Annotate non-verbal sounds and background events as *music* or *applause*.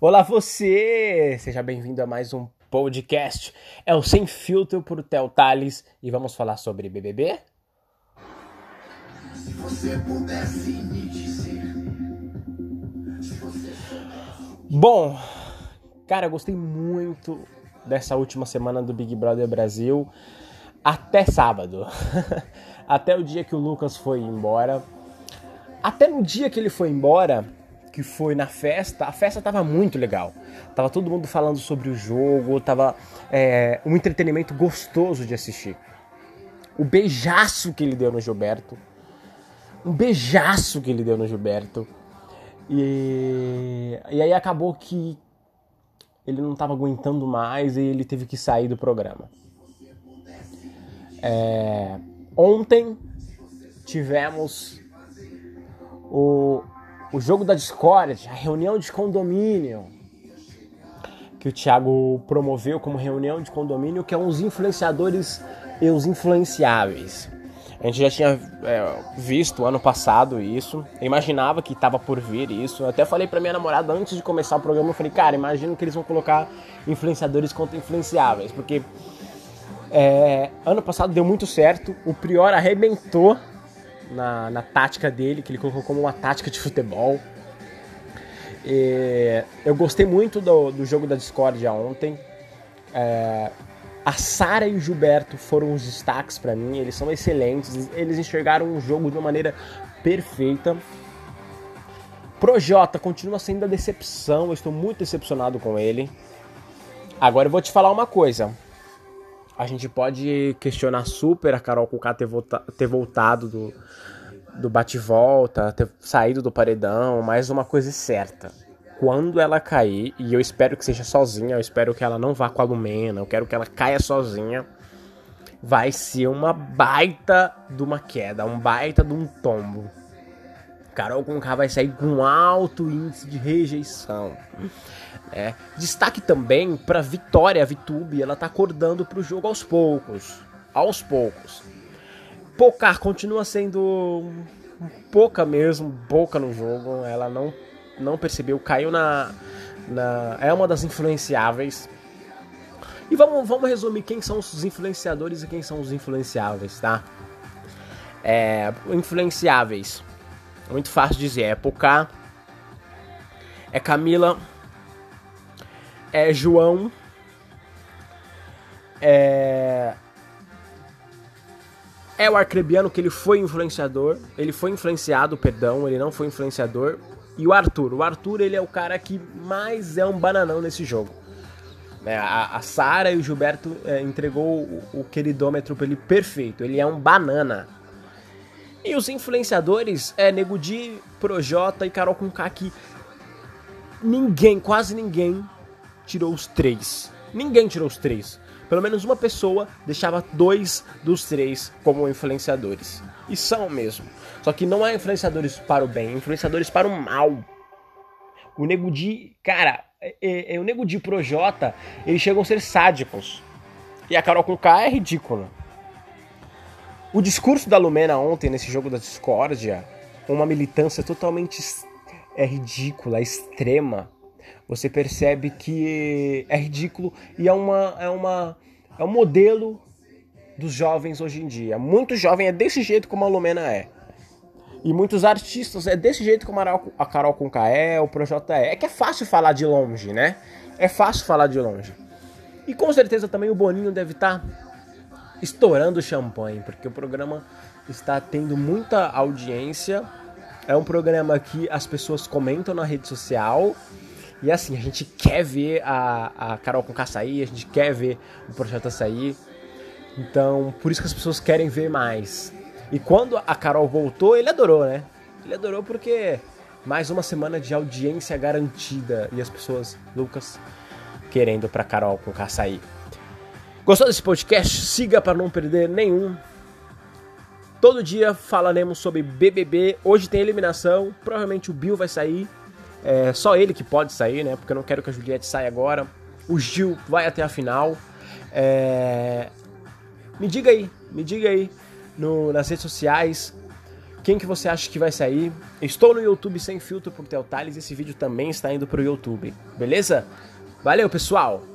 Olá você! Seja bem-vindo a mais um podcast. É o Sem Filtro por Theo Tales e vamos falar sobre BBB? Se você pudesse me dizer. Bom, cara, eu gostei muito dessa última semana do Big Brother Brasil até sábado. *laughs* até o dia que o Lucas foi embora. Até no dia que ele foi embora, que foi na festa, a festa tava muito legal. Tava todo mundo falando sobre o jogo, tava é, um entretenimento gostoso de assistir. O beijaço que ele deu no Gilberto. Um beijaço que ele deu no Gilberto. E, e aí acabou que ele não estava aguentando mais e ele teve que sair do programa. É, ontem tivemos o o jogo da Discord, a reunião de condomínio que o Thiago promoveu como reunião de condomínio, que é os influenciadores e os influenciáveis. A gente já tinha é, visto ano passado isso, eu imaginava que estava por vir isso. Eu até falei para minha namorada antes de começar o programa, eu falei, cara, imagino que eles vão colocar influenciadores contra influenciáveis, porque é, ano passado deu muito certo, o Prior arrebentou na, na tática dele, que ele colocou como uma tática de futebol. E eu gostei muito do, do jogo da Discord ontem. É, a Sara e o Gilberto foram os destaques para mim, eles são excelentes, eles enxergaram o jogo de uma maneira perfeita. Projota continua sendo a decepção, eu estou muito decepcionado com ele. Agora eu vou te falar uma coisa. A gente pode questionar super a Carol Kuká ter, volta, ter voltado do, do bate-volta, ter saído do paredão, mas uma coisa é certa. Quando ela cair, e eu espero que seja sozinha, eu espero que ela não vá com a Lumena, eu quero que ela caia sozinha, vai ser uma baita de uma queda, um baita de um tombo. Carol Conká vai sair com alto índice de rejeição. É. Destaque também para Vitória, Vitube, ela tá acordando para o jogo aos poucos. Aos poucos. Pocar continua sendo pouca mesmo, pouca no jogo. Ela não, não percebeu, caiu na, na. É uma das influenciáveis. E vamos, vamos resumir quem são os influenciadores e quem são os influenciáveis, tá? É, influenciáveis. Muito fácil dizer. É Pocar. É Camila é João. É. É o Arcrebiano que ele foi influenciador. Ele foi influenciado, perdão, ele não foi influenciador. E o Arthur. O Arthur ele é o cara que mais é um bananão nesse jogo. É, a, a Sara e o Gilberto é, entregou o, o queridômetro pra ele perfeito. Ele é um banana. E os influenciadores é Nego Di, Projota e Carol com que ninguém, quase ninguém tirou os três. Ninguém tirou os três. Pelo menos uma pessoa deixava dois dos três como influenciadores. E são mesmo. Só que não é influenciadores para o bem, é influenciadores para o mal. O Nego Di, cara, é, é, é, o Nego Di pro Jota, eles chegam a ser sádicos. E a Carol com K é ridícula. O discurso da Lumena ontem nesse jogo da discórdia, uma militância totalmente é ridícula, extrema você percebe que é ridículo e é uma é uma é um modelo dos jovens hoje em dia. Muito jovem é desse jeito como a Lumena é. E muitos artistas é desse jeito como a Carol com é, o Projota é. É que é fácil falar de longe, né? É fácil falar de longe. E com certeza também o Boninho deve estar tá estourando champanhe, porque o programa está tendo muita audiência. É um programa que as pessoas comentam na rede social e assim, a gente quer ver a, a Carol com sair, a gente quer ver o projeto sair. Então, por isso que as pessoas querem ver mais. E quando a Carol voltou, ele adorou, né? Ele adorou porque mais uma semana de audiência garantida e as pessoas Lucas querendo para Carol com sair. Gostou desse podcast? Siga para não perder nenhum. Todo dia falaremos sobre BBB. Hoje tem eliminação, provavelmente o Bill vai sair. É só ele que pode sair, né? Porque eu não quero que a Juliette saia agora. O Gil vai até a final. É... Me diga aí, me diga aí no, nas redes sociais Quem que você acha que vai sair? Estou no YouTube sem filtro por Theo esse vídeo também está indo pro YouTube, beleza? Valeu, pessoal!